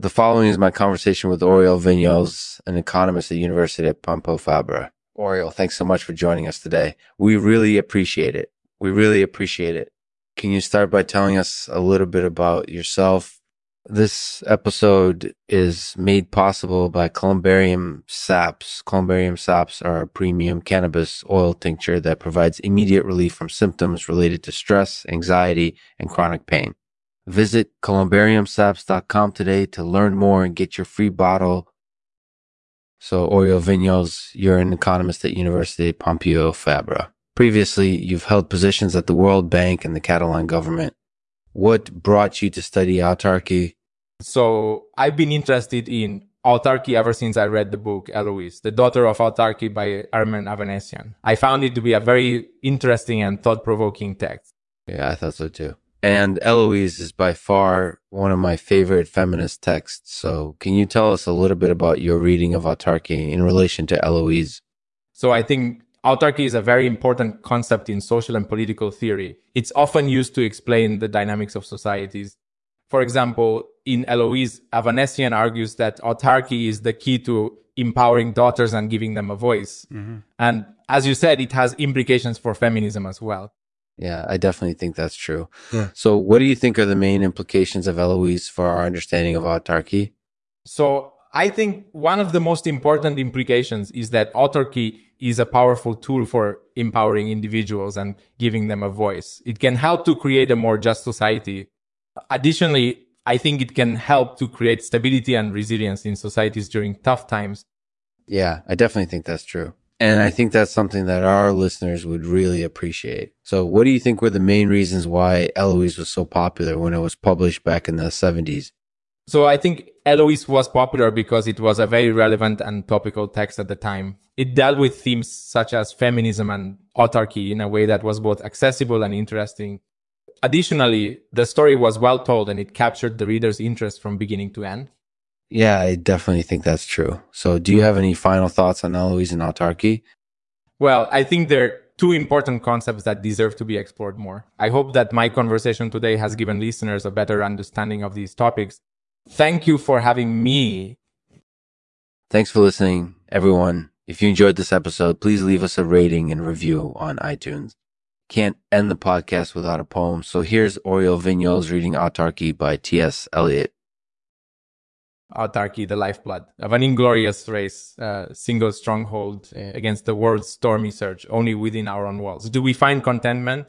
The following is my conversation with Oriol Vinyals, an economist at the University of Pompeu Fabra. Oriol, thanks so much for joining us today. We really appreciate it. We really appreciate it. Can you start by telling us a little bit about yourself, this episode is made possible by Columbarium saps. Columbarium saps are a premium cannabis oil tincture that provides immediate relief from symptoms related to stress, anxiety, and chronic pain. Visit columbariumsaps.com today to learn more and get your free bottle. So, Oriol Vinyals, you're an economist at University Pompeu Fabra. Previously, you've held positions at the World Bank and the Catalan government. What brought you to study autarky? So I've been interested in autarky ever since I read the book Eloise, The Daughter of Autarky by Armen Avanessian. I found it to be a very interesting and thought provoking text. Yeah, I thought so too. And Eloise is by far one of my favorite feminist texts. So can you tell us a little bit about your reading of autarky in relation to Eloise? So I think Autarky is a very important concept in social and political theory. It's often used to explain the dynamics of societies. For example, in Eloise, Avanessian argues that autarky is the key to empowering daughters and giving them a voice. Mm-hmm. And as you said, it has implications for feminism as well. Yeah, I definitely think that's true. Yeah. So, what do you think are the main implications of Eloise for our understanding of autarky? So, I think one of the most important implications is that autarky is a powerful tool for empowering individuals and giving them a voice. It can help to create a more just society. Additionally, I think it can help to create stability and resilience in societies during tough times. Yeah, I definitely think that's true. And I think that's something that our listeners would really appreciate. So, what do you think were the main reasons why Eloise was so popular when it was published back in the 70s? So I think Eloise was popular because it was a very relevant and topical text at the time. It dealt with themes such as feminism and autarky in a way that was both accessible and interesting. Additionally, the story was well told and it captured the reader's interest from beginning to end. Yeah, I definitely think that's true. So, do you hmm. have any final thoughts on Eloise and autarky? Well, I think there are two important concepts that deserve to be explored more. I hope that my conversation today has given listeners a better understanding of these topics Thank you for having me. Thanks for listening, everyone. If you enjoyed this episode, please leave us a rating and review on iTunes. Can't end the podcast without a poem, so here's Oriol Vinyals reading Autarky by T.S. Eliot. Autarky, the lifeblood of an inglorious race, uh, single stronghold uh, against the world's stormy surge, only within our own walls. Do we find contentment?